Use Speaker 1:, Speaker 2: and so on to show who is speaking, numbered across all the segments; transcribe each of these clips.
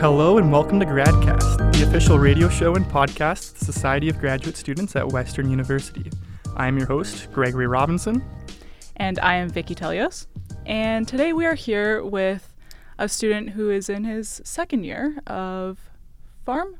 Speaker 1: Hello and welcome to GradCast, the official radio show and podcast of the Society of Graduate Students at Western University. I am your host, Gregory Robinson.
Speaker 2: And I am Vicky Telios. And today we are here with a student who is in his second year of farm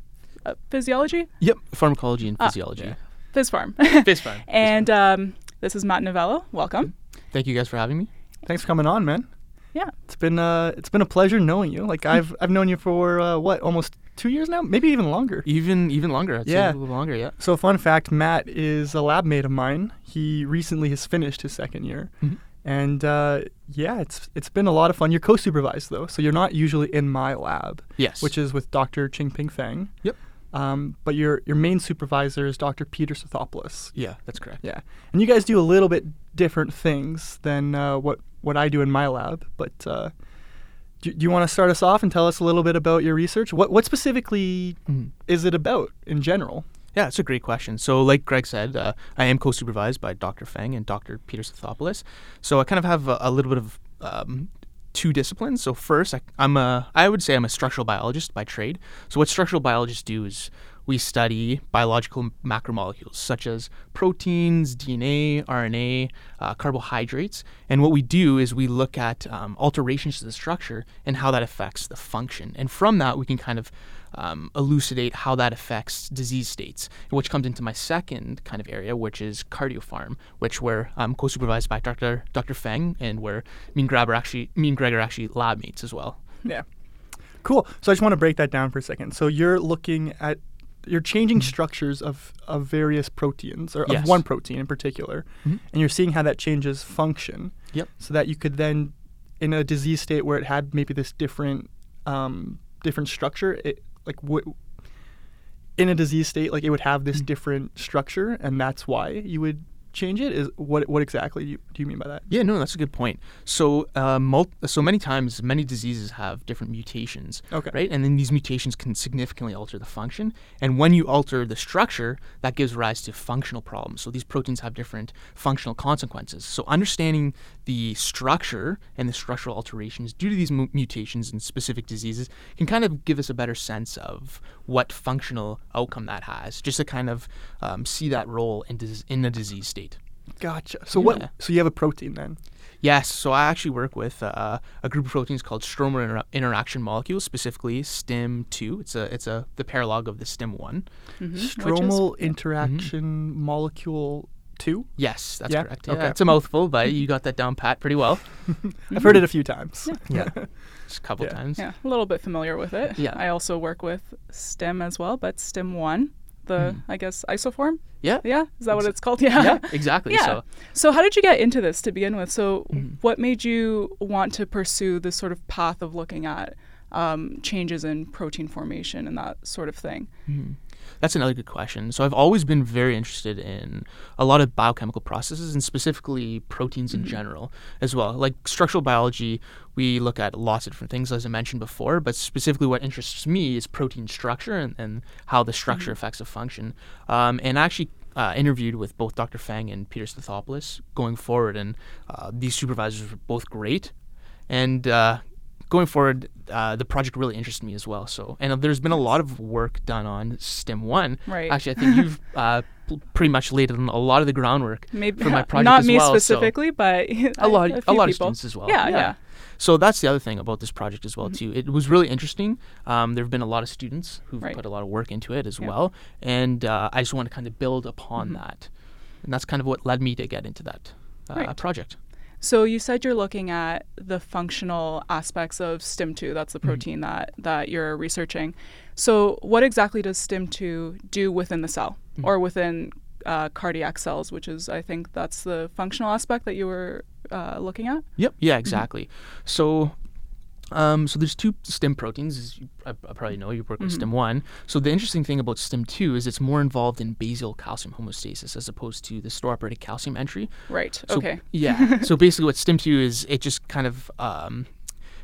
Speaker 2: uh, physiology.
Speaker 3: Yep, pharmacology and
Speaker 2: Ah,
Speaker 3: physiology.
Speaker 2: yeah. Phys farm.
Speaker 3: Fist farm.
Speaker 2: and um, this is Matt Novello. Welcome.
Speaker 3: Thank you guys for having me.
Speaker 1: Thanks for coming on, man.
Speaker 2: Yeah.
Speaker 1: It's been uh, it's been a pleasure knowing you. Like I've I've known you for uh, what almost two years now, maybe even longer.
Speaker 3: Even even longer. I'd
Speaker 1: Yeah.
Speaker 3: a little longer. Yeah.
Speaker 1: So fun fact, Matt is a lab mate of mine. He recently has finished his second year.
Speaker 3: Mhm.
Speaker 1: And uh, yeah, it's it's been a lot of fun. You're co-supervised though, so you're not usually in my lab,
Speaker 3: Yes.
Speaker 1: which is with Dr. Qingping Feng.
Speaker 3: Yep.
Speaker 1: Um, but your your main supervisor is Dr. Peter Stathopoulos.
Speaker 3: Yeah, that's correct.
Speaker 1: Yeah, and you guys do a little bit different things than uh, what what I do in my lab. But uh, do, do you want to start us off and tell us a little bit about your research? What what specifically
Speaker 3: Mhm.
Speaker 1: is it about in general?
Speaker 3: Yeah, it's a great question. So, like Greg said, uh, I am co-supervised by Dr. Feng and Dr. Peter Stathopoulos. So, I kind of have a, a little bit of um, two disciplines. So, first, I, I'm a, I would say I'm a structural biologist by trade. So, what structural biologists do is we study biological macromolecules such as proteins, DNA, RNA, uh, carbohydrates. And what we do is we look at um, alterations to the structure and how that affects the function. And from that, we can kind of um, elucidate how that affects disease states, which comes into my second kind of area, which is cardiopharm, which where I'm co-supervised by Dr. Dr. Feng, and where me and are actually me and Greg are actually lab mates as well.
Speaker 1: Yeah. Cool. So I just want to break that down for a second. So you're looking at you're changing structures of, of various proteins or
Speaker 3: Mm-hmm. Yes.
Speaker 1: of one protein in particular,
Speaker 3: Mhm.
Speaker 1: and you're seeing how that changes function.
Speaker 3: Yep.
Speaker 1: So that you could then, in a disease state where it had maybe this different um, different structure, it like what in a disease state like it would have this different structure, and that's why you would change it. Is what what exactly do you, do you mean by that?
Speaker 3: Yeah, no, that's a good point. So, uh, mul- so many times, many diseases have different mutations,
Speaker 1: Okay.
Speaker 3: right? And then these mutations can significantly alter the function. And when you alter the structure, that gives rise to functional problems. So these proteins have different functional consequences. So understanding the structure and the structural alterations due to these mu- mutations in specific diseases can kind of give us a better sense of what functional outcome that has, just to kind of um, see that role in, dis- in a disease state.
Speaker 1: Gotcha. So
Speaker 3: Yeah.
Speaker 1: what? So you have a protein then?
Speaker 3: Yes, so I actually work with uh, a group of proteins called stromal inter- interaction molecules, specifically STIM2. It's a it's a the paralog of the STIM1.
Speaker 2: Mhm, which is-
Speaker 1: Stromal interaction molecule two.
Speaker 3: Yes, that's
Speaker 1: Yeah?
Speaker 3: correct. Yeah,
Speaker 1: Okay.
Speaker 3: it's a mouthful, but you got that down pat pretty well.
Speaker 1: I've heard it a few times.
Speaker 3: Yeah, just a couple
Speaker 1: Yeah.
Speaker 3: times.
Speaker 2: Yeah, a little bit familiar with it.
Speaker 3: Yeah.
Speaker 2: I also work with STIM as well, but STIM 1, the, I guess, isoform?
Speaker 3: Yeah.
Speaker 2: Yeah, is that what it's called? Yeah.
Speaker 3: Yeah, exactly.
Speaker 2: Yeah.
Speaker 3: So
Speaker 2: So, how did you get into this to begin with? So,
Speaker 3: Mhm.
Speaker 2: what made you want to pursue this sort of path of looking at um, changes in protein formation and that sort of thing?
Speaker 3: Mhm. That's another good question. So I've always been very interested in a lot of biochemical processes and specifically proteins in general as well. Like structural biology, we look at lots of different things, as I mentioned before, but specifically what interests me is protein structure and, and how the structure affects a function. Um, and I actually uh, interviewed with both Dr. Feng and Peter Stathopoulos going forward, and uh, these supervisors were both great. And uh, going forward, uh, the project really interested me as well. So, and there's been a lot of work done on STIM One.
Speaker 2: Right.
Speaker 3: Actually, I think you've uh, p- pretty much laid on a lot of the groundwork
Speaker 2: Maybe
Speaker 3: for my project
Speaker 2: not
Speaker 3: as
Speaker 2: me
Speaker 3: well. so-
Speaker 2: specifically, but
Speaker 3: a lot,
Speaker 2: a,
Speaker 3: a, lot of students as well.
Speaker 2: Yeah, yeah.
Speaker 3: So that's the other thing about this project as well too. It was really interesting. Um, there have been a lot of students who've
Speaker 2: Right.
Speaker 3: put a lot of work into it as
Speaker 2: Yeah.
Speaker 3: well, and uh, I just want to kind of build upon
Speaker 2: Mhm.
Speaker 3: that, and that's kind of what led me to get into that uh,
Speaker 2: Right.
Speaker 3: project.
Speaker 2: So you said you're looking at the functional aspects of STIM2. That's the
Speaker 3: Mm-hmm.
Speaker 2: protein that that you're researching. So what exactly does STIM2 do within the cell
Speaker 3: Mhm.
Speaker 2: or within uh, cardiac cells, which is I think that's the functional aspect that you were uh, looking at.
Speaker 3: Yep.
Speaker 2: Mm-hmm.
Speaker 3: Yeah. Exactly. So, um, so there's two STIM proteins. As you, I, I probably know you work with
Speaker 2: Mhm.
Speaker 3: STIM one. So the interesting thing about STIM two is it's more involved in basal calcium homeostasis as opposed to the store operated calcium entry.
Speaker 2: Right.
Speaker 3: So,
Speaker 2: okay.
Speaker 3: Yeah. so basically, what STIM two is, it just kind of um,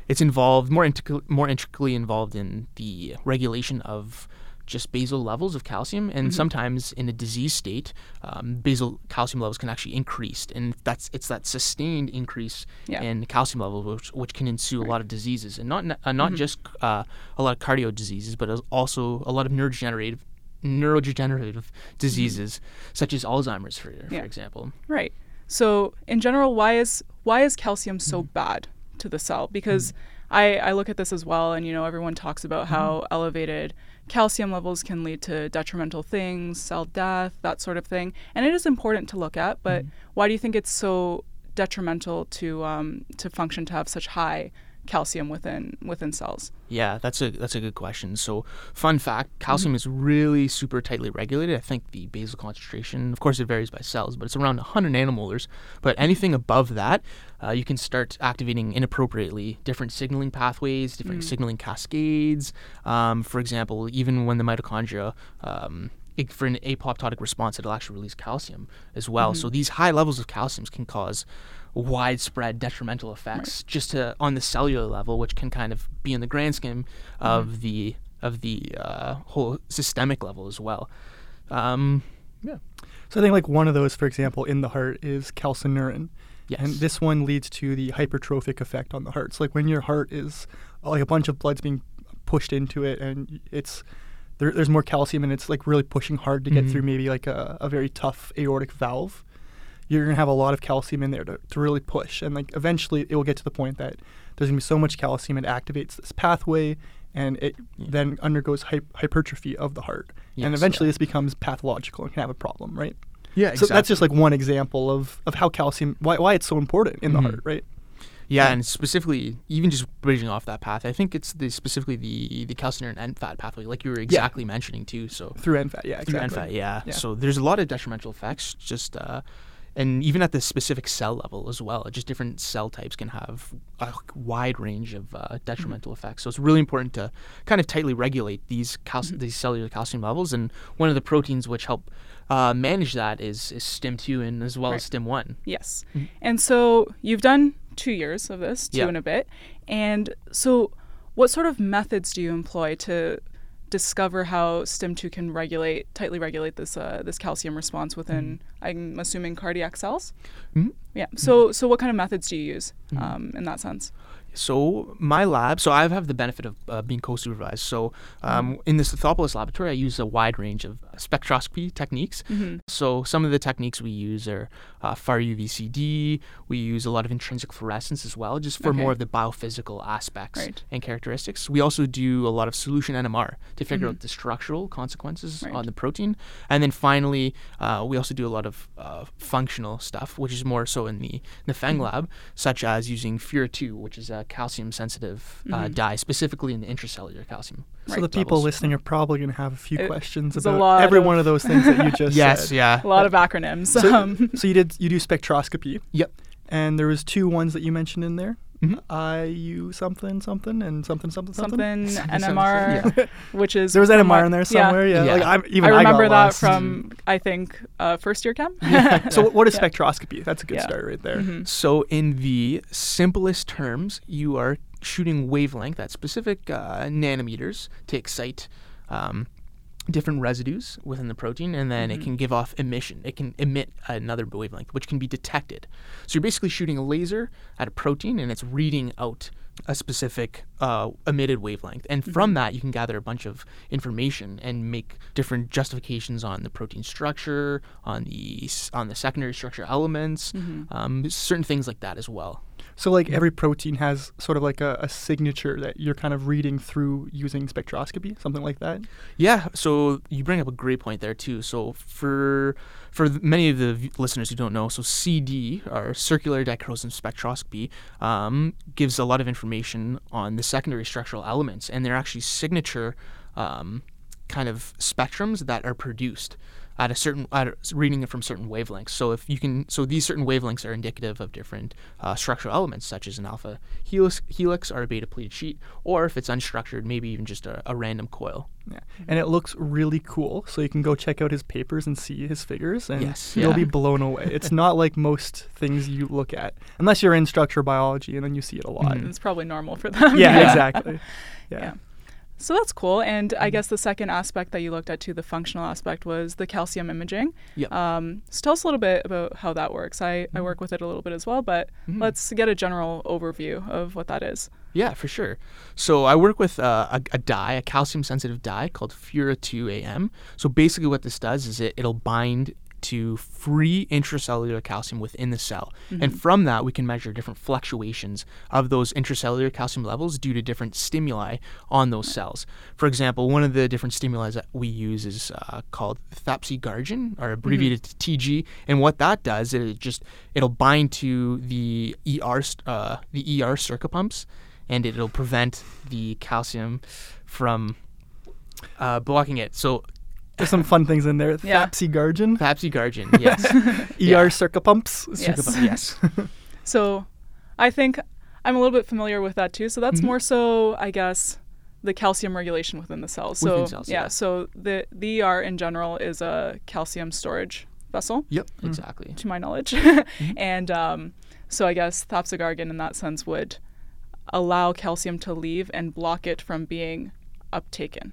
Speaker 3: it's involved more intricately, more intricately involved in the regulation of just basal levels of calcium, and sometimes in a disease state, um, basal calcium levels can actually increase, and that's it's that sustained increase
Speaker 2: Yeah.
Speaker 3: in calcium levels which, which can ensue a lot of diseases, and not uh, not just uh, a lot of cardio diseases, but also a lot of neurodegenerative neurodegenerative diseases such as Alzheimer's, for for
Speaker 2: Yeah.
Speaker 3: example.
Speaker 2: Right. So in general, why is why is calcium so bad to the cell? Because I, I look at this as well, and you know everyone talks about how elevated calcium levels can lead to detrimental things, cell death, that sort of thing, and it is important to look at. But why do you think it's so detrimental to um, to function to have such high calcium within within cells?
Speaker 3: Yeah, that's a that's a good question. So, fun fact: calcium is really super tightly regulated. I think the basal concentration, of course, it varies by cells, but it's around 100 nanomolars. But anything above that, uh, you can start activating inappropriately different signaling pathways, different signaling cascades. Um, for example, even when the mitochondria um, for an apoptotic response, it'll actually release calcium as well. So these high levels of calciums can cause widespread detrimental effects just to on the cellular level, which can kind of be in the grand scheme of the of the uh, whole systemic level as well. Um, yeah.
Speaker 1: So I think like one of those, for example, in the heart is calcineurin.
Speaker 3: Yes.
Speaker 1: And this one leads to the hypertrophic effect on the heart. So like when your heart is like a bunch of blood's being pushed into it and it's there, there's more calcium and it's like really pushing hard to get
Speaker 3: Mhm.
Speaker 1: through maybe like a, a very tough aortic valve. You're gonna have a lot of calcium in there to, to really push. And like eventually it will get to the point that there's gonna be so much calcium it activates this pathway and it
Speaker 3: Yeah.
Speaker 1: then undergoes hy- hypertrophy of the heart. and eventually
Speaker 3: yeah.
Speaker 1: this becomes pathological and can have a problem, right?
Speaker 3: Yeah, exactly.
Speaker 1: So that's just like one example of, of how calcium why, why it's so important in the
Speaker 3: Mhm.
Speaker 1: heart, right?
Speaker 3: Yeah,
Speaker 1: Yeah.
Speaker 3: and specifically, even just bridging off that path, I think it's the specifically the the calcineurin NFAT pathway, like you were exactly mentioning too. So
Speaker 1: Through NFAT, yeah,
Speaker 3: through
Speaker 1: exactly.
Speaker 3: NFAT, yeah.
Speaker 1: Yeah.
Speaker 3: So there's a lot of detrimental effects, just uh, and even at the specific cell level as well. Just different cell types can have a wide range of uh, detrimental effects. So it's really important to kind of tightly regulate these calci- these cellular calcium levels. And one of the proteins which help uh, manage that is, is STIM2 and as well as STIM1.
Speaker 2: Yes.
Speaker 3: Mhm.
Speaker 2: And so you've done two years of this, two
Speaker 3: Yeah.
Speaker 2: and a bit. And so, what sort of methods do you employ to discover how STIM2 can regulate, tightly regulate this uh, this calcium response within, I'm assuming, cardiac cells?
Speaker 3: Mhm.
Speaker 2: Yeah. So, so what kind of methods do you use
Speaker 3: Mhm.
Speaker 2: um, in that sense?
Speaker 3: So my lab, so I have the benefit of uh, being co-supervised. So um, in the Stathopoulos laboratory, I use a wide range of spectroscopy techniques.
Speaker 2: Mm-hmm.
Speaker 3: So some of the techniques we use are uh, far UVCD. We use a lot of intrinsic fluorescence as well, just for
Speaker 2: Okay.
Speaker 3: more of the biophysical aspects
Speaker 2: Right.
Speaker 3: and characteristics. We also do a lot of solution NMR to figure
Speaker 2: Mhm.
Speaker 3: out the structural consequences
Speaker 2: Right.
Speaker 3: on the protein, and then finally, uh, we also do a lot of uh, functional stuff, which is more so in the in the Feng
Speaker 2: Mhm.
Speaker 3: lab, such as using FURA2, which is a calcium-sensitive uh,
Speaker 2: Mhm.
Speaker 3: dye, specifically in the intracellular calcium.
Speaker 1: So
Speaker 2: Right.
Speaker 1: the people
Speaker 3: levels.
Speaker 1: listening are probably going to have a few
Speaker 2: It-
Speaker 1: questions about every
Speaker 2: of-
Speaker 1: one of those things that you just
Speaker 3: yes,
Speaker 1: said.
Speaker 3: yeah.
Speaker 2: A lot of acronyms.
Speaker 1: So,
Speaker 2: um,
Speaker 1: so you did you do spectroscopy.
Speaker 3: Yep.
Speaker 1: And there was two ones that you mentioned in there.
Speaker 3: Mhm.
Speaker 1: IU something something and something something something.
Speaker 2: something
Speaker 3: Something,
Speaker 2: NMR,
Speaker 3: yeah.
Speaker 2: which is
Speaker 1: There was NMR
Speaker 2: what-
Speaker 1: in there somewhere. Yeah.
Speaker 3: Yeah.
Speaker 1: Like I'm,
Speaker 2: I
Speaker 1: even I,
Speaker 2: remember
Speaker 1: got
Speaker 2: that
Speaker 1: lost.
Speaker 2: from I think uh, first year chem.
Speaker 1: so what is
Speaker 2: Yeah.
Speaker 1: spectroscopy? That's a good
Speaker 2: Yeah.
Speaker 1: start right there.
Speaker 2: Mhm.
Speaker 3: So, in the simplest terms, you are shooting wavelength at specific uh, nanometers to excite um, different residues within the protein, and then
Speaker 2: Mhm.
Speaker 3: it can give off emission. It can emit another wavelength, which can be detected. So, you're basically shooting a laser at a protein, and it's reading out a specific uh, emitted wavelength. And from
Speaker 2: Mhm.
Speaker 3: that, you can gather a bunch of information and make different justifications on the protein structure, on the on the secondary structure elements,
Speaker 2: Mhm.
Speaker 3: um, certain things like that as well.
Speaker 1: So like every protein has sort of like a, a signature that you're kind of reading through using spectroscopy, something like that.
Speaker 3: Yeah, so you bring up a great point there too. So for for many of the listeners who don't know, so CD or circular dichroism spectroscopy um, gives a lot of information on the secondary structural elements, and they're actually signature um, kind of spectrums that are produced at a certain at a, reading it from certain wavelengths. So if you can, so these certain wavelengths are indicative of different uh, structural elements, such as an alpha helix, helix or a beta pleated sheet, or if it's unstructured, maybe even just a, a random coil.
Speaker 1: Yeah. And it looks really cool. So you can go check out his papers and see his figures and
Speaker 3: Yes,
Speaker 1: you'll
Speaker 3: yeah.
Speaker 1: be blown away. It's not like most things you look at unless you're in structural biology and then you see it a lot.
Speaker 3: Mhm.
Speaker 2: It's probably normal for them.
Speaker 1: Yeah, exactly. Yeah.
Speaker 2: Yeah. So that's cool. And I guess the second aspect that you looked at too, the functional aspect, was the calcium imaging.
Speaker 3: Yep.
Speaker 2: Um, so tell us a little bit about how that works. I, I work with it a little bit as well, but let's get a general overview of what that is.
Speaker 3: Yeah, for sure. So I work with uh, a, a dye, a calcium sensitive dye called Fura 2AM. So basically, what this does is it, it'll bind to free intracellular calcium within the cell. And from that, we can measure different fluctuations of those intracellular calcium levels due to different stimuli on those cells. For example, one of the different stimuli that we use is uh, called thapsigargin, or abbreviated to TG. And what that does, is it just it'll bind to the ER uh, the ER SERCA pumps, and it'll prevent the calcium from uh, blocking it. So
Speaker 1: There's some fun things in there.
Speaker 2: Yeah.
Speaker 1: Thapsigargin,
Speaker 3: thapsigargin, yes,
Speaker 1: ER
Speaker 3: Yeah.
Speaker 1: circumpumps.
Speaker 2: Yes.
Speaker 3: Circuit- yes.
Speaker 2: So I think I'm a little bit familiar with that too. So that's
Speaker 3: Mhm.
Speaker 2: more so, I guess, the calcium regulation within the cells. So
Speaker 3: Within cells, yeah.
Speaker 2: so the the ER in general is a calcium storage vessel,
Speaker 3: Yep, exactly.
Speaker 2: to my knowledge,
Speaker 3: Mm-hmm.
Speaker 2: and um, so I guess thapsigargin in that sense would allow calcium to leave and block it from being uptaken.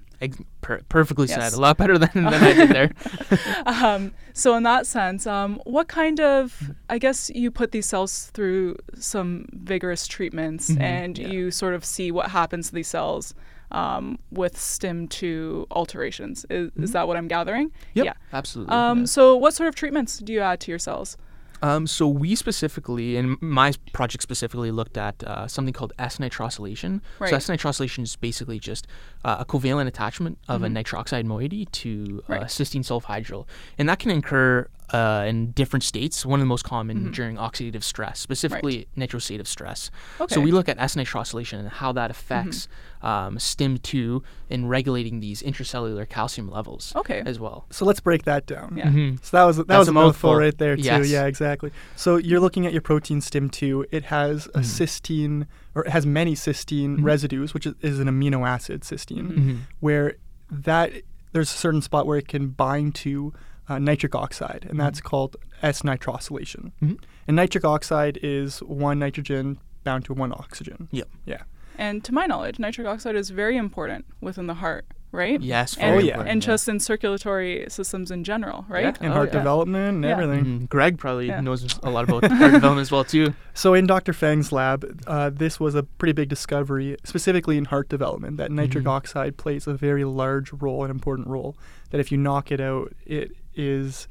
Speaker 3: Per- perfectly
Speaker 2: Yes.
Speaker 3: said. A lot better than, than I did there.
Speaker 2: um, so in that sense, um, what kind of I guess you put these cells through some vigorous treatments,
Speaker 3: Mhm,
Speaker 2: and
Speaker 3: yeah.
Speaker 2: you sort of see what happens to these cells um, with STIM2 alterations. Is, is that what I'm gathering?
Speaker 3: Yep,
Speaker 2: Yeah.
Speaker 3: absolutely.
Speaker 2: Um,
Speaker 3: yeah.
Speaker 2: So what sort of treatments do you add to your cells?
Speaker 3: Um, so we specifically, and my project specifically, looked at uh, something called S-nitrosylation.
Speaker 2: Right.
Speaker 3: So S-nitrosylation is basically just uh, a covalent attachment of a nitroxide moiety to uh,
Speaker 2: Mm-hmm.
Speaker 3: Cysteine sulfhydryl, and that can occur uh, in different states. One of the most common
Speaker 2: Mm-hmm.
Speaker 3: during oxidative stress, specifically nitrosative stress. So
Speaker 2: Okay. Mm-hmm.
Speaker 3: we look at S-nitrosylation and how that affects um, STIM2 in regulating these intracellular calcium levels
Speaker 2: Okay.
Speaker 3: as well.
Speaker 1: So let's break that down.
Speaker 2: Yeah.
Speaker 3: Mhm.
Speaker 1: So that was that
Speaker 3: That's
Speaker 1: was
Speaker 3: a
Speaker 1: a mouthful
Speaker 3: mouthful.
Speaker 1: right there too.
Speaker 3: Yes.
Speaker 1: Yeah, exactly. So you're looking at your protein STIM2. It has
Speaker 3: Mm-hmm.
Speaker 1: a cysteine, or it has many cysteine residues, which is, is an amino acid cysteine,
Speaker 3: Mhm.
Speaker 1: where that there's a certain spot where it can bind to uh, nitric oxide, and that's called S-nitrosylation.
Speaker 3: Mhm.
Speaker 1: And nitric oxide is one nitrogen bound to one oxygen.
Speaker 3: Yep.
Speaker 1: Yeah.
Speaker 2: And to my knowledge, nitric oxide is very important within the heart, right?
Speaker 3: Yes.
Speaker 2: And,
Speaker 3: very
Speaker 1: yeah.
Speaker 3: important,
Speaker 2: and
Speaker 3: yeah.
Speaker 2: just in circulatory systems in general, right?
Speaker 1: And
Speaker 3: Oh,
Speaker 1: heart
Speaker 3: yeah.
Speaker 1: development and
Speaker 2: Yeah.
Speaker 1: everything.
Speaker 3: Mhm. Greg probably
Speaker 2: Yeah.
Speaker 3: knows a lot about heart development as well too.
Speaker 1: So in Dr. Feng's lab, uh, this was a pretty big discovery, specifically in heart development, that nitric
Speaker 3: Mhm.
Speaker 1: oxide plays a very large role, an important role. That if you knock it out, it is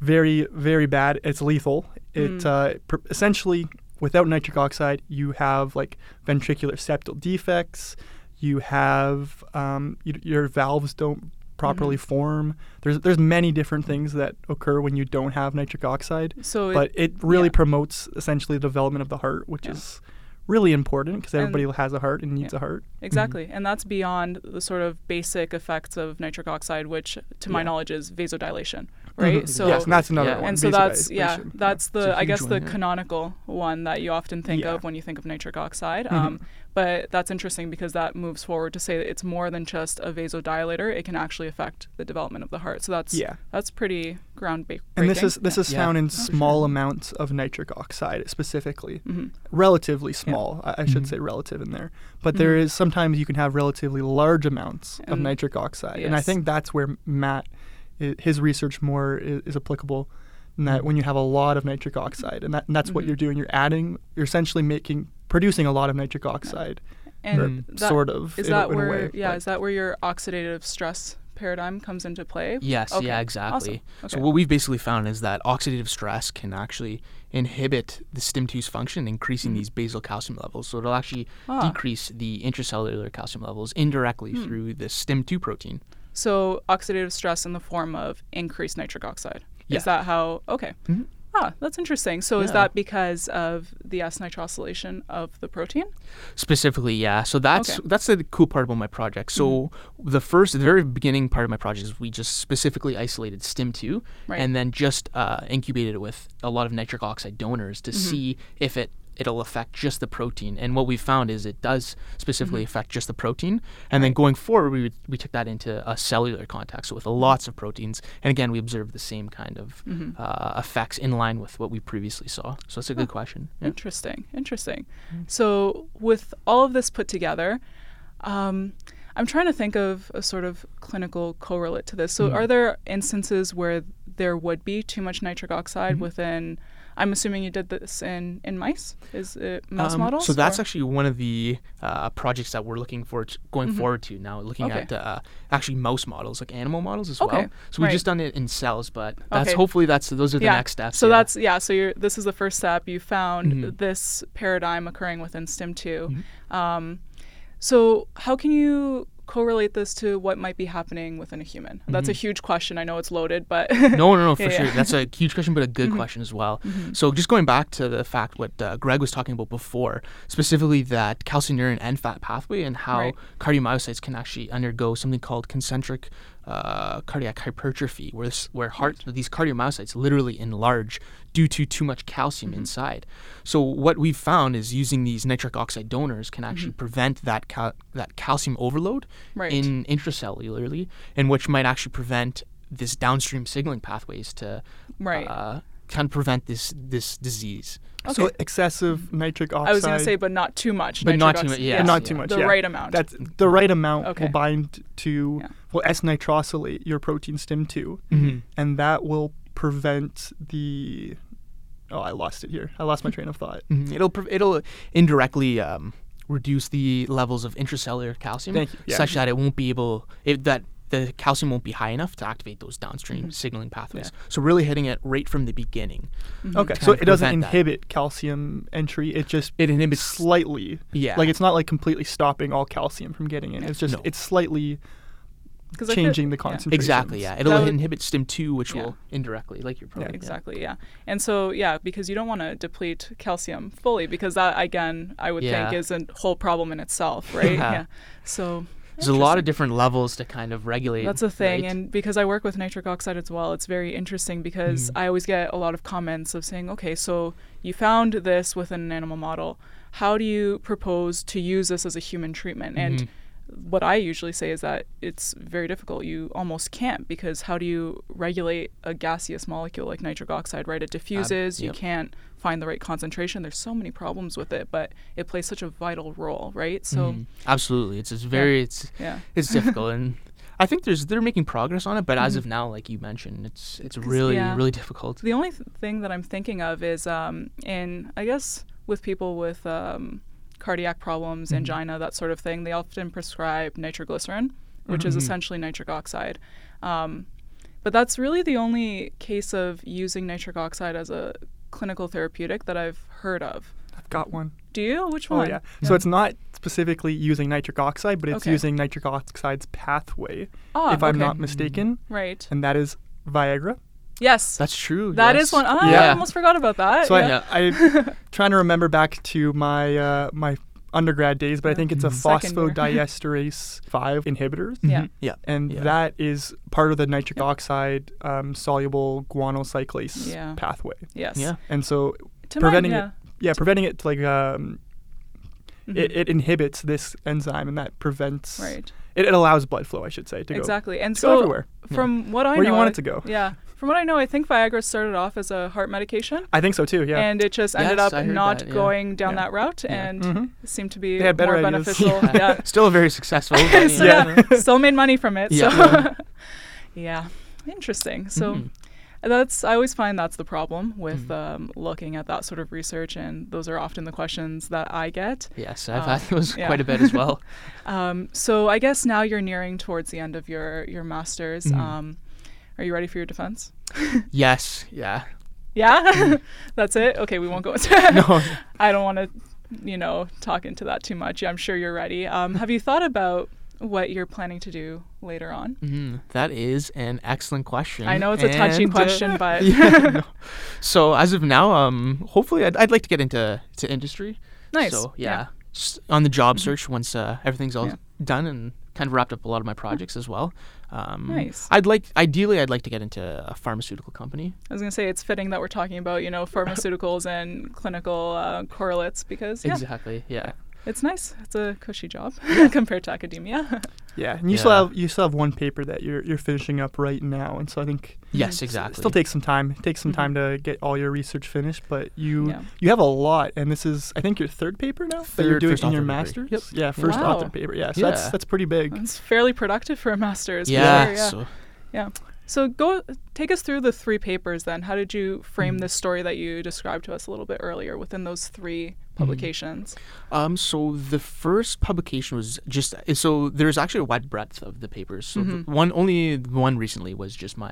Speaker 1: very, very bad. It's lethal. It
Speaker 2: Mm.
Speaker 1: uh, pr- essentially, without nitric oxide, you have like ventricular septal defects. You have um, y- your valves don't properly
Speaker 2: Mm-hmm.
Speaker 1: form. There's there's many different things that occur when you don't have nitric oxide
Speaker 2: So it-
Speaker 1: but it really
Speaker 2: yeah.
Speaker 1: promotes essentially the development of the heart, which
Speaker 2: Yeah.
Speaker 1: is really important because
Speaker 2: And-
Speaker 1: everybody has a heart and needs
Speaker 2: yeah.
Speaker 1: a heart. Mm-hmm.
Speaker 2: Exactly. And that's beyond the sort of basic effects of nitric oxide, which to my knowledge is vasodilation, right?
Speaker 1: Mhm.
Speaker 2: So
Speaker 1: yes, and that's another
Speaker 3: Yeah.
Speaker 1: one.
Speaker 2: and so that's yeah, that's the I guess
Speaker 3: huge
Speaker 2: the
Speaker 3: one, yeah.
Speaker 2: canonical one that you often think
Speaker 1: Yeah.
Speaker 2: of when you think of nitric oxide.
Speaker 1: Mhm.
Speaker 2: Um, but that's interesting because that moves forward to say that it's more than just a vasodilator; it can actually affect the development of the heart. So that's
Speaker 1: yeah.
Speaker 2: that's pretty groundbreaking.
Speaker 1: And this is this is
Speaker 3: Yeah.
Speaker 1: found in
Speaker 2: for sure.
Speaker 1: small amounts of nitric oxide specifically,
Speaker 2: hmm
Speaker 1: relatively small. I, I should
Speaker 3: Mhm.
Speaker 1: say relative in there, but there
Speaker 2: Mhm.
Speaker 1: is sometimes you can have relatively large amounts of nitric oxide, and I think that's where Matt, i- his research more is, is applicable. In that
Speaker 3: Mhm.
Speaker 1: when you have a lot of nitric oxide, and that and that's what
Speaker 2: Mhm.
Speaker 1: you're doing, you're adding, you're essentially making producing a lot of nitric oxide.
Speaker 2: And
Speaker 3: Mm.
Speaker 2: that,
Speaker 1: sort of
Speaker 2: is
Speaker 1: in,
Speaker 2: that
Speaker 1: in
Speaker 2: where
Speaker 1: a way.
Speaker 2: yeah
Speaker 1: but-
Speaker 2: is that where your oxidative stress paradigm comes into play?
Speaker 3: Yes,
Speaker 2: Okay,
Speaker 3: yeah, exactly.
Speaker 2: awesome.
Speaker 3: So what we've basically found is that oxidative stress can actually inhibit the STIM2's function, increasing
Speaker 2: Mhm.
Speaker 3: these basal calcium levels. So it'll actually
Speaker 2: Ah.
Speaker 3: decrease the intracellular calcium levels indirectly
Speaker 2: Hmm.
Speaker 3: through the STIM2 protein.
Speaker 2: So oxidative stress in the form of increased nitric oxide.
Speaker 3: Yeah.
Speaker 2: Is that how? Okay.
Speaker 3: Mhm.
Speaker 2: Ah, that's interesting. So is that because of the S-nitrosylation of the protein?
Speaker 3: Specifically, yeah. So that's
Speaker 2: Okay.
Speaker 3: that's the cool part about my project. So the first, the very beginning part of my project is we just specifically isolated STIM2
Speaker 2: Right.
Speaker 3: and then just uh, incubated it with a lot of nitric oxide donors to see if it it'll affect just the protein. And what we found is it does specifically affect just the protein. And then going forward, we we took that into a cellular context, with lots of proteins. And again, we observed the same kind of
Speaker 2: Mhm.
Speaker 3: uh, effects in line with what we previously saw. So it's a good question. Yeah.
Speaker 2: Interesting. Interesting.
Speaker 3: Mm.
Speaker 2: So with all of this put together, um, I'm trying to think of a sort of clinical correlate to this. So,
Speaker 3: Mhm.
Speaker 2: are there instances where there would be too much nitric oxide
Speaker 3: Mhm.
Speaker 2: within? I'm assuming you did this in in mice. Is it mouse
Speaker 3: Um,
Speaker 2: models?
Speaker 3: So that's
Speaker 2: or-
Speaker 3: actually one of the uh, projects that we're looking for going
Speaker 2: Mhm.
Speaker 3: forward to now, looking
Speaker 2: Okay.
Speaker 3: at uh, actually mouse models, like animal models as
Speaker 2: Okay,
Speaker 3: well. So we've
Speaker 2: right.
Speaker 3: just done it in cells, but that's
Speaker 2: Okay.
Speaker 3: hopefully that's those are the
Speaker 2: Yeah,
Speaker 3: next steps.
Speaker 2: So
Speaker 3: yeah.
Speaker 2: that's yeah. So you're this is the first step. You found
Speaker 3: Mhm.
Speaker 2: this paradigm occurring within STIM 2
Speaker 3: Mhm.
Speaker 2: Um, so how can you correlate this to what might be happening within a human? That's a
Speaker 3: Mhm.
Speaker 2: huge question. I know it's loaded, but
Speaker 3: no, no, no, for
Speaker 2: Yeah,
Speaker 3: sure.
Speaker 2: yeah.
Speaker 3: That's a huge question, but a good
Speaker 2: Mhm.
Speaker 3: question as well.
Speaker 2: Mhm.
Speaker 3: So just going back to the fact what uh, Greg was talking about before, specifically that calcineurin NFAT pathway and how
Speaker 2: Right.
Speaker 3: cardiomyocytes can actually undergo something called concentric uh, cardiac hypertrophy, where this, where heart these cardiomyocytes literally enlarge due to too much calcium
Speaker 2: Mm-hmm.
Speaker 3: inside. So what we've found is using these nitric oxide donors can actually
Speaker 2: Mhm.
Speaker 3: prevent that cal- that calcium overload
Speaker 2: right.
Speaker 3: in intracellularly, and which might actually prevent this downstream signaling pathways to
Speaker 2: right.
Speaker 3: uh, can prevent this this disease.
Speaker 1: So
Speaker 2: Okay.
Speaker 1: excessive nitric oxide.
Speaker 2: I was gonna say, but not too much.
Speaker 3: But not too much, yeah,
Speaker 1: but not
Speaker 3: yeah.
Speaker 1: too much.
Speaker 2: The
Speaker 1: yeah.
Speaker 2: right amount.
Speaker 1: That's the right amount
Speaker 2: Okay.
Speaker 1: will bind to
Speaker 2: Yeah.
Speaker 1: Will S-nitrosylate your protein STIM2,
Speaker 3: Mm-hmm.
Speaker 1: and that will prevent the. Oh, I lost it here. I lost my train of thought.
Speaker 3: Mhm. It'll pre- it'll indirectly um, reduce the levels of intracellular calcium,
Speaker 1: Thank you. Yeah.
Speaker 3: such that it won't be able it, that the calcium won't be high enough to activate those downstream
Speaker 2: Mhm.
Speaker 3: signaling pathways.
Speaker 2: Yeah.
Speaker 3: So really hitting it right from the beginning.
Speaker 2: Mhm.
Speaker 1: Okay, so it doesn't
Speaker 3: prevent that.
Speaker 1: inhibit calcium entry. It just
Speaker 3: It inhibits
Speaker 1: slightly.
Speaker 3: yeah.
Speaker 1: Like it's not like completely stopping all calcium from getting in. It's just
Speaker 3: No.
Speaker 1: it's slightly
Speaker 2: 'Cause I feel-
Speaker 1: changing the
Speaker 2: yeah.
Speaker 1: concentration.
Speaker 3: exactly yeah. It'll
Speaker 2: would-
Speaker 3: inhibit STIM2, which
Speaker 2: Yeah.
Speaker 3: will indirectly, like you're probably yeah.
Speaker 2: Exactly, yeah. And so, yeah, because you don't want to deplete calcium fully, because that, again, I would
Speaker 3: Yeah.
Speaker 2: think is a whole problem in itself, right?
Speaker 3: Yeah.
Speaker 2: yeah. So,
Speaker 3: There's a lot of different levels to kind of regulate.
Speaker 2: That's a thing,
Speaker 3: right?
Speaker 2: and because I work with nitric oxide as well, it's very interesting because
Speaker 3: Mhm.
Speaker 2: I always get a lot of comments of saying, "Okay, so you found this within an animal model. How do you propose to use this as a human treatment?" And what I usually say is that it's very difficult. You almost can't because how do you regulate a gaseous molecule like nitric oxide, right? It diffuses, you
Speaker 3: yep.
Speaker 2: can't find the right concentration. There's so many problems with it, but it plays such a vital role, right? So,
Speaker 3: Mhm. absolutely, it's it's very it's
Speaker 2: yeah.
Speaker 3: it's difficult and. I think there's they're making progress on it, but as
Speaker 2: Mhm.
Speaker 3: of now, like you mentioned, it's it's really
Speaker 2: yeah.
Speaker 3: really difficult.
Speaker 2: The only th- thing that I'm thinking of is um, in, I guess, with people with um, cardiac problems,
Speaker 3: Mhm.
Speaker 2: angina, that sort of thing, they often prescribe nitroglycerin, which is
Speaker 3: Mhm.
Speaker 2: essentially nitric oxide. Um, but that's really the only case of using nitric oxide as a clinical therapeutic that I've heard of.
Speaker 1: I've got one.
Speaker 2: Do you? Which
Speaker 1: Oh
Speaker 2: one?
Speaker 1: yeah. So it's not specifically using nitric oxide, but it's
Speaker 2: Okay.
Speaker 1: using nitric oxide's pathway,
Speaker 2: Ah,
Speaker 1: if I'm not mistaken,
Speaker 2: Right.
Speaker 1: and that is Viagra.
Speaker 2: Yes.
Speaker 3: That's true.
Speaker 2: That
Speaker 3: yes.
Speaker 2: is one. Ah, I almost forgot about that.
Speaker 1: So
Speaker 2: yeah.
Speaker 1: I, I'm trying to remember back to my uh, my undergrad days, but I think it's a
Speaker 3: Mhm.
Speaker 2: Second
Speaker 1: phosphodiesterase five inhibitors,
Speaker 2: Yeah.
Speaker 3: Mhm. Yeah.
Speaker 1: and
Speaker 3: Yeah.
Speaker 1: that is part of the nitric
Speaker 2: Yeah.
Speaker 1: oxide um, soluble guanocyclase
Speaker 2: Yeah.
Speaker 1: pathway.
Speaker 2: yes.
Speaker 3: Yeah.
Speaker 1: And so
Speaker 2: To
Speaker 1: Preventing
Speaker 2: my,
Speaker 1: it- yeah, preventing it like um,
Speaker 2: yeah.
Speaker 1: it,
Speaker 2: Mhm.
Speaker 1: it inhibits this enzyme, and that prevents
Speaker 2: right.
Speaker 1: it, it allows blood flow, I should say, to go,
Speaker 2: Exactly. And
Speaker 1: to
Speaker 2: so
Speaker 1: go everywhere.
Speaker 2: From what I
Speaker 1: Where
Speaker 2: know,
Speaker 1: you want it to go.
Speaker 2: Yeah. From what I know, I think Viagra started off as a heart medication,
Speaker 1: I think so too. Yeah.
Speaker 2: and it just ended
Speaker 3: Yes,
Speaker 2: up not
Speaker 3: that, yeah.
Speaker 2: going down
Speaker 1: Yeah.
Speaker 2: that route,
Speaker 3: Yeah.
Speaker 2: and
Speaker 1: Mhm.
Speaker 2: seemed to be
Speaker 1: They had better
Speaker 2: more
Speaker 1: ideas.
Speaker 2: beneficial. yeah.
Speaker 3: Still very successful.
Speaker 2: so
Speaker 3: yeah.
Speaker 2: yeah, still made money from it.
Speaker 3: Yeah.
Speaker 2: So yeah, interesting. So.
Speaker 3: Mhm.
Speaker 2: That's I always find that's the problem with
Speaker 3: Mhm.
Speaker 2: um, looking at that sort of research, and those are often the questions that I get.
Speaker 3: Yes, I've
Speaker 2: Uh,
Speaker 3: had those
Speaker 2: yeah.
Speaker 3: quite a bit as well.
Speaker 2: Um, so I guess now you're nearing towards the end of your your masters.
Speaker 3: Mhm.
Speaker 2: Are you ready for your defense?
Speaker 3: yes. Yeah.
Speaker 2: Yeah, that's it. Okay, we won't go into. that.
Speaker 3: No.
Speaker 2: I don't want to, you know, talk into that too much. I'm sure you're ready. Um, have you thought about what you're planning to do later on?
Speaker 3: Mhm. That is an excellent question.
Speaker 2: I know it's a touchy
Speaker 3: and, uh,
Speaker 2: question, but
Speaker 3: yeah, no. So as of now, um, hopefully, I'd, I'd like to get into to industry.
Speaker 2: nice.
Speaker 3: So yeah, just on the job
Speaker 2: Mhm.
Speaker 3: search once uh, everything's all
Speaker 2: Yeah.
Speaker 3: done and kind of wrapped up a lot of my projects as well. Um,
Speaker 2: Nice.
Speaker 3: I'd like, ideally, I'd like to get into a pharmaceutical company.
Speaker 2: I was gonna say it's fitting that we're talking about you know pharmaceuticals and clinical uh, correlates because yeah,
Speaker 3: Exactly. Yeah.
Speaker 2: It's nice. It's a cushy job compared to academia.
Speaker 1: Yeah, and you still have you still have one paper that you're you're finishing up right now, and so I think
Speaker 3: Yes,
Speaker 2: Mhm.
Speaker 1: it
Speaker 3: exactly.
Speaker 1: still takes some time. It takes some
Speaker 2: Mhm.
Speaker 1: time to get all your research finished, but you
Speaker 2: Yeah.
Speaker 1: you have a lot, and this is I think your third paper now that you're doing in your
Speaker 3: author
Speaker 1: masters.
Speaker 3: Yep.
Speaker 1: Yeah, first
Speaker 2: Wow.
Speaker 1: author paper. Yeah, so that's
Speaker 3: Yeah.
Speaker 1: that's pretty big.
Speaker 2: it's fairly productive for a master's.
Speaker 3: yeah.
Speaker 2: sure, yeah.
Speaker 3: So
Speaker 2: So go take us through the three papers then. How did you frame
Speaker 3: Mhm.
Speaker 2: this story that you described to us a little bit earlier within those three publications?
Speaker 3: Um, so the first publication was just so there's actually a wide breadth of the papers. So
Speaker 2: Mhm.
Speaker 3: the one only one recently was just my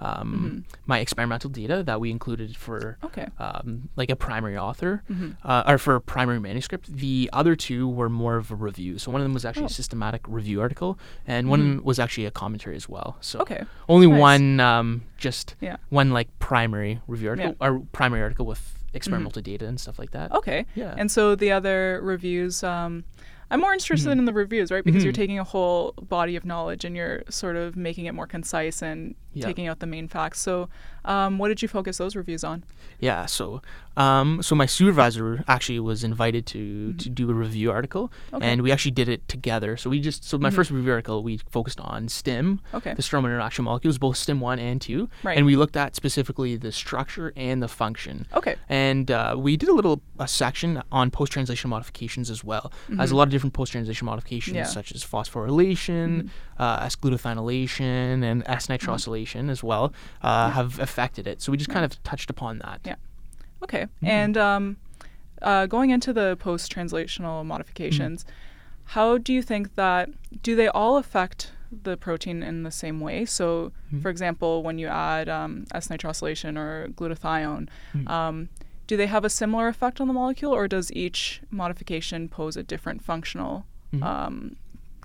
Speaker 3: um,
Speaker 2: Mhm.
Speaker 3: my experimental data that we included for
Speaker 2: Okay.
Speaker 3: um, like a primary author
Speaker 2: hmm
Speaker 3: uh, or for a primary manuscript. The other two were more of a review. So one of them was actually
Speaker 2: Oh.
Speaker 3: a systematic review article, and one was actually a commentary as well. So
Speaker 2: Okay.
Speaker 3: only
Speaker 2: Nice.
Speaker 3: one um, just
Speaker 2: Yeah.
Speaker 3: one like primary review article
Speaker 2: Yeah.
Speaker 3: or primary article with experimental data and stuff like that.
Speaker 2: Okay.
Speaker 3: Yeah.
Speaker 2: And so the other reviews, um, I'm more interested in the reviews, right? Because you're
Speaker 3: Mhm.
Speaker 2: taking a whole body of knowledge and you're sort of making it more concise and
Speaker 3: Yeah.
Speaker 2: taking out the main facts. So, um, what did you focus those reviews on?
Speaker 3: Yeah, so um, so my supervisor actually was invited to to do a review article,
Speaker 2: Mm-hmm. Okay.
Speaker 3: and we actually did it together. So we just so my
Speaker 2: Mhm.
Speaker 3: first review article we focused on STIM,
Speaker 2: Okay.
Speaker 3: the stromal interaction molecules, both STIM one and two,
Speaker 2: Right.
Speaker 3: and we looked at specifically the structure and the function.
Speaker 2: Okay.
Speaker 3: And uh, we did a little a section on post translation modifications as well, as a lot of different post translation modifications
Speaker 2: Mm-hmm. Yeah. Mm-hmm.
Speaker 3: such as phosphorylation, uh, S-glutathione and S-nitrosylation as well uh, have affected it. So we just kind of touched upon that.
Speaker 2: Yeah. Okay.
Speaker 3: Mm-hmm.
Speaker 2: And um, uh, going into the post translational modifications, how do you think that do they all affect the protein in the same way? So,
Speaker 3: Mhm.
Speaker 2: for example, when you add um, S-nitrosylation or glutathione,
Speaker 3: Mhm.
Speaker 2: um, do they have a similar effect on the molecule, or does each modification pose a different functional
Speaker 3: Mhm.
Speaker 2: um,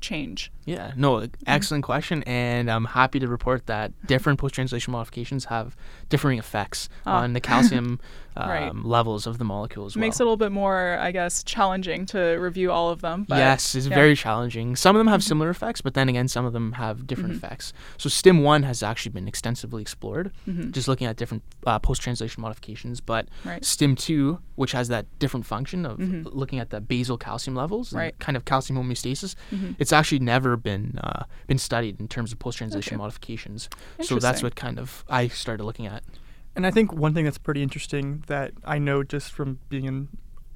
Speaker 2: change?
Speaker 3: Yeah, no, excellent question, and I'm happy to report that different post-translation modifications have differing effects
Speaker 2: Ah.
Speaker 3: on the calcium um,
Speaker 2: Right.
Speaker 3: levels of the molecules. well.
Speaker 2: Makes it a little bit more, I guess, challenging to review all of them. But
Speaker 3: yes, it's
Speaker 2: yeah.
Speaker 3: very challenging. Some of them have
Speaker 2: Mhm.
Speaker 3: similar effects, but then again, some of them have different
Speaker 2: Mhm.
Speaker 3: effects. So STIM one has actually been extensively explored,
Speaker 2: Mhm.
Speaker 3: just looking at different uh, post-translation modifications. But
Speaker 2: Right.
Speaker 3: STIM two, which has that different function of
Speaker 2: Mhm.
Speaker 3: looking at the basal calcium levels and
Speaker 2: Right.
Speaker 3: kind of calcium homeostasis,
Speaker 2: Mhm.
Speaker 3: it's actually never been uh, been studied in terms of post-translation
Speaker 2: Okay.
Speaker 3: modifications. So that's what kind of I started looking at.
Speaker 1: And I think one thing that's pretty interesting that I know just from being in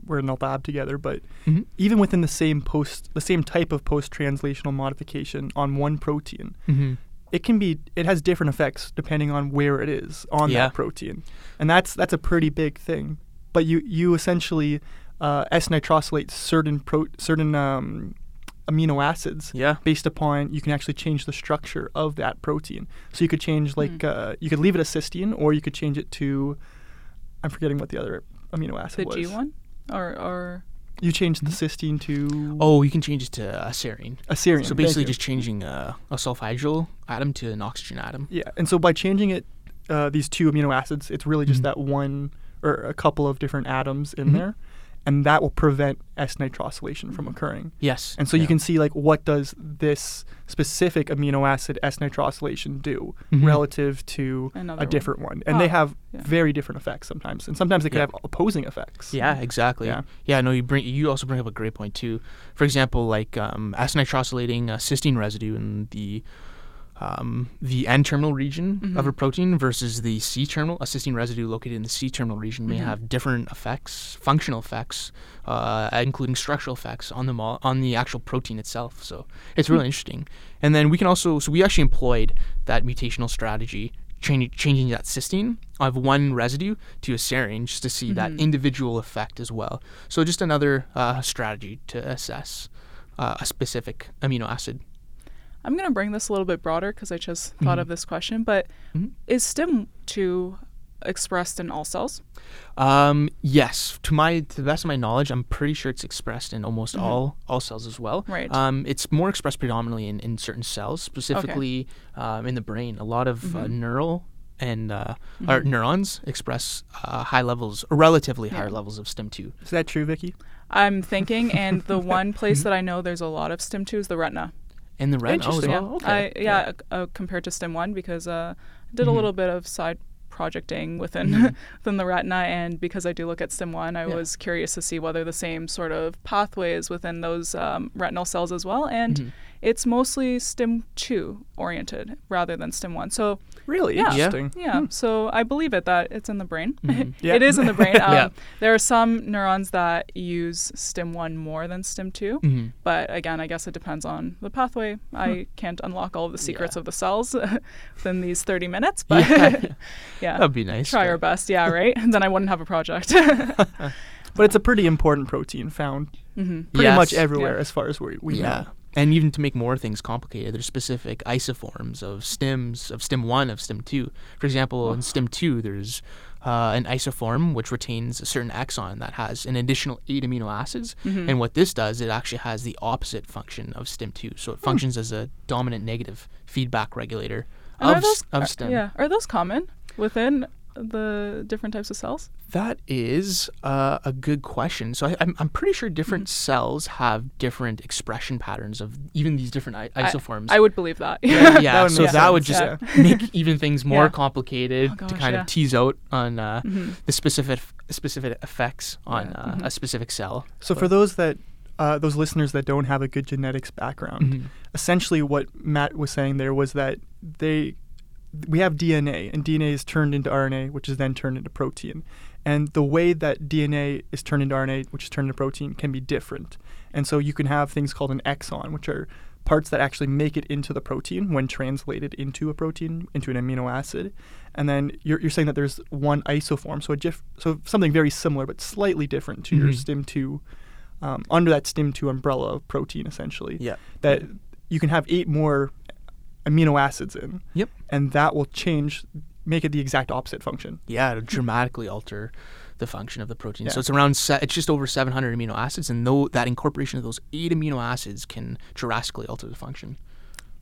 Speaker 1: we're in the lab together, but
Speaker 3: Mhm.
Speaker 1: even within the same post the same type of post translational modification on one protein,
Speaker 3: Mm-hmm.
Speaker 1: it can be it has different effects depending on where it is on
Speaker 3: Yeah.
Speaker 1: that protein. And that's that's a pretty big thing. But you you essentially uh, S-nitrosylate certain pro certain um, amino acids
Speaker 3: Yeah.
Speaker 1: based upon you can actually change the structure of that protein. So you could change like
Speaker 2: Hmm.
Speaker 1: uh, you could leave it as cysteine, or you could change it to I'm forgetting what the other amino acid
Speaker 2: the
Speaker 1: was.
Speaker 2: The G one, or or
Speaker 1: You change the cysteine to
Speaker 3: Oh, you can change it to a serine.
Speaker 1: a serine.
Speaker 3: So basically, just changing uh, a sulfhydryl atom to an oxygen atom.
Speaker 1: yeah. And so by changing it, uh, these two amino acids, it's really just
Speaker 3: Mhm.
Speaker 1: that one or a couple of different atoms in
Speaker 3: Mhm.
Speaker 1: there, and that will prevent S-nitrosylation from
Speaker 2: Mhm.
Speaker 1: occurring.
Speaker 3: Yes.
Speaker 1: And so you can see like what does this specific amino acid S-nitrosylation do
Speaker 3: Mhm.
Speaker 1: relative to
Speaker 2: Another
Speaker 1: a
Speaker 2: one.
Speaker 1: different one, and they
Speaker 2: Ah,
Speaker 1: have
Speaker 2: yeah.
Speaker 1: very different effects sometimes, and sometimes they could
Speaker 3: Yeah.
Speaker 1: have opposing effects.
Speaker 3: Yeah, exactly.
Speaker 1: Yeah.
Speaker 3: Yeah. no, you bring you also bring up a great point too. For example, like um, S-nitrosylating uh, cysteine residue in the um, the N-terminal region of a protein versus the C-terminal, a cysteine residue located in the C-terminal region may
Speaker 2: Mhm.
Speaker 3: have different effects, functional effects, uh, including structural effects on the mo- on the actual protein itself. So it's really interesting. And then we can also, so we actually employed that mutational strategy, changing changing that cysteine of one residue to a serine, just to see that
Speaker 2: Mhm.
Speaker 3: individual effect as well. So just another uh, strategy to assess uh, a specific amino acid.
Speaker 2: I'm going to bring this a little bit broader because I just thought
Speaker 3: Mhm.
Speaker 2: of this question. But
Speaker 3: Mhm.
Speaker 2: is STIM2 expressed in all cells?
Speaker 3: Um, yes, to my to the best of my knowledge, I'm pretty sure it's expressed in almost
Speaker 2: Mhm.
Speaker 3: all all cells as well.
Speaker 2: Right.
Speaker 3: Um, it's more expressed predominantly in, in certain cells, specifically um, in the brain. A lot of uh,
Speaker 2: Mhm.
Speaker 3: neural and uh, or
Speaker 2: Mhm.
Speaker 3: neurons express uh, high levels, or relatively
Speaker 2: Yeah.
Speaker 3: higher levels of STIM2.
Speaker 1: Is that true, Vicky?
Speaker 2: I'm thinking, and the one place that I know there's a lot of STIM2 is the retina.
Speaker 3: In the red, oh, as well.
Speaker 2: Yeah,
Speaker 3: Okay.
Speaker 2: I, yeah, uh, compared to STIM1 because uh, I did a
Speaker 3: Mhm.
Speaker 2: little bit of side projecting within
Speaker 3: Mm-hmm.
Speaker 2: within the retina, and because I do look at STIM1, I
Speaker 1: Yeah.
Speaker 2: was curious to see whether the same sort of pathways within those um, retinal cells as well, and
Speaker 3: Mhm.
Speaker 2: it's mostly STIM2 oriented rather than STIM1. So
Speaker 1: Really
Speaker 2: Yeah. Yeah.
Speaker 1: interesting.
Speaker 2: yeah, so I believe it that it's in the brain.
Speaker 3: Mhm.
Speaker 1: Yeah.
Speaker 2: it is in the brain. Um,
Speaker 3: Yeah.
Speaker 2: There are some neurons that use STIM1 more than STIM2.
Speaker 3: Mhm.
Speaker 2: But again, I guess it depends on the pathway. I can't unlock all of the secrets
Speaker 3: Yeah.
Speaker 2: of the cells within these 30 minutes, but
Speaker 3: Yeah.
Speaker 2: yeah,
Speaker 3: That'd be nice.
Speaker 2: try
Speaker 3: but-
Speaker 2: our best. Yeah, right? And then I wouldn't have a project.
Speaker 1: But it's a pretty important protein found
Speaker 2: hmm
Speaker 1: pretty much everywhere
Speaker 2: Yeah.
Speaker 1: as far as we, we
Speaker 3: yeah.
Speaker 1: know.
Speaker 3: And even to make more things complicated, there's specific isoforms of stims, of stim 1, of stim 2. For example, in stim 2, there's uh, an isoform which retains a certain exon that has an additional eight amino acids.
Speaker 2: Mhm.
Speaker 3: And what this does, it actually has the opposite function of stim 2. So it functions as a dominant negative feedback regulator
Speaker 2: And
Speaker 3: of,
Speaker 2: are those,
Speaker 3: of
Speaker 2: are-
Speaker 3: stim.
Speaker 2: yeah, are those common within the different types of cells?
Speaker 3: That is uh, a good question. So I, I'm, I'm pretty sure different
Speaker 2: Mm-hmm.
Speaker 3: cells have different expression patterns of even these different I-
Speaker 2: I-
Speaker 3: isoforms.
Speaker 2: I would believe that.
Speaker 3: yeah,
Speaker 1: That
Speaker 3: so
Speaker 1: make
Speaker 3: that would just
Speaker 2: yeah.
Speaker 3: make even things more
Speaker 2: Yeah.
Speaker 3: complicated
Speaker 2: Oh,
Speaker 3: to kind
Speaker 2: yeah.
Speaker 3: of tease out on uh,
Speaker 2: Mhm.
Speaker 3: the specific specific effects on
Speaker 2: Yeah.
Speaker 3: uh,
Speaker 2: Mhm.
Speaker 3: a specific cell.
Speaker 1: So for those that uh, those listeners that don't have a good genetics background,
Speaker 3: Mhm.
Speaker 1: essentially what Matt was saying there was that they we have DNA and DNA is turned into RNA, which is then turned into protein. And the way that DNA is turned into RNA, which is turned into protein, can be different. And so you can have things called an exon, which are parts that actually make it into the protein when translated into a protein, into an amino acid. And then you're, you're saying that there's one isoform, so a gif, so something very similar but slightly different to your
Speaker 3: Mhm.
Speaker 1: STIM2, um, under that STIM2 umbrella of protein, essentially
Speaker 3: Yeah.
Speaker 1: that you can have eight more amino acids in.
Speaker 3: Yep.
Speaker 1: And that will change, make it the exact opposite function.
Speaker 3: Yeah, it'll dramatically alter the function of the protein.
Speaker 1: Yeah.
Speaker 3: So it's around se- it's just over 700 amino acids, and though that incorporation of those eight amino acids can drastically alter the function.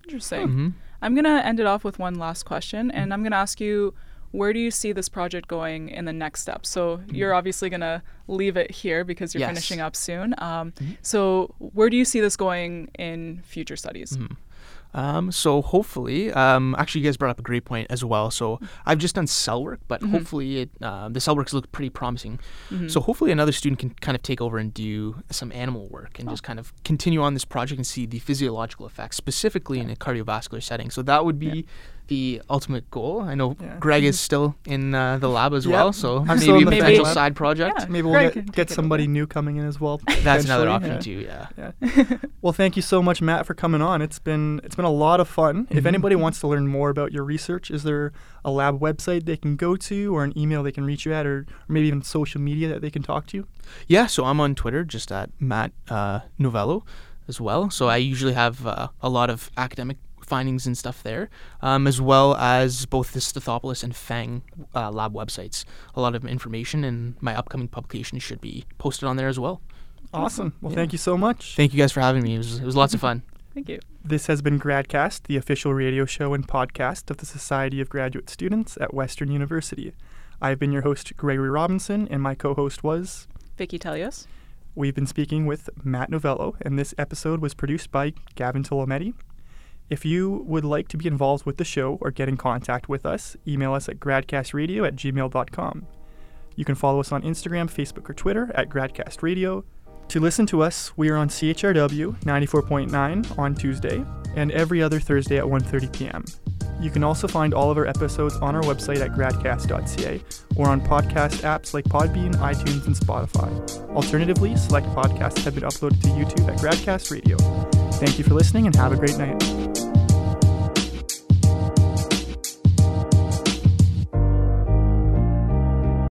Speaker 2: Interesting.
Speaker 3: Mm-hmm.
Speaker 2: I'm going to end it off with one last question, and I'm going to ask you where do you see this project going in the next step? So you're obviously going to leave it here because you're
Speaker 3: Yes.
Speaker 2: finishing up soon. Um,
Speaker 3: Mhm.
Speaker 2: So where do you see this going in future studies?
Speaker 3: Mhm. Um, so hopefully, um, actually, you guys brought up a great point as well. So I've just done cell work, but
Speaker 2: Mhm.
Speaker 3: hopefully, it, uh, the cell works look pretty promising.
Speaker 2: Mhm.
Speaker 3: So hopefully, another student can kind of take over and do some animal work and
Speaker 2: Oh.
Speaker 3: just kind of continue on this project and see the physiological effects, specifically in a cardiovascular setting. So that would be
Speaker 1: Yeah.
Speaker 3: The ultimate goal. I know
Speaker 1: Yeah.
Speaker 3: Greg is still in uh, the lab as
Speaker 1: Yep.
Speaker 3: well, so
Speaker 1: I'm
Speaker 3: maybe a potential
Speaker 1: lab.
Speaker 3: side project.
Speaker 2: Yeah.
Speaker 1: Maybe we'll
Speaker 2: Greg
Speaker 1: get, get somebody new coming in as well.
Speaker 3: That's another
Speaker 1: potentially.
Speaker 3: option too. Yeah.
Speaker 1: Yeah. Well, thank you so much, Matt, for coming on. It's been it's been a lot of fun. If
Speaker 3: Mhm.
Speaker 1: anybody wants to learn more about your research, is there a lab website they can go to, or an email they can reach you at, or, or maybe even social media that they can talk to you?
Speaker 3: Yeah, so I'm on Twitter just at Matt uh, Novello as well. So I usually have uh, a lot of academic findings and stuff there, um, as well as both the Stathopoulos and Feng uh, lab websites. A lot of information and my upcoming publications should be posted on there as well.
Speaker 1: Awesome. Well,
Speaker 3: Yeah.
Speaker 1: thank you so much.
Speaker 3: Thank you guys for having me. It was, it was lots of fun.
Speaker 2: Thank you.
Speaker 1: This has been GradCast, the official radio show and podcast of the Society of Graduate Students at Western University. I've been your host, Gregory Robinson, and my co host was.
Speaker 2: Vicky Telios.
Speaker 1: We've been speaking with Matt Novello, and this episode was produced by Gavin Tolometti. If you would like to be involved with the show or get in contact with us, email us at gradcastradio at gmail.com. You can follow us on Instagram, Facebook, or Twitter at gradcastradio. To listen to us, we are on CHRW 94.9 on Tuesday and every other Thursday at 1.30 p.m. You can also find all of our episodes on our website at gradcast.ca or on podcast apps like Podbean, iTunes, and Spotify. Alternatively, select podcasts have been uploaded to YouTube at Gradcast Radio. Thank you for listening and have a great night.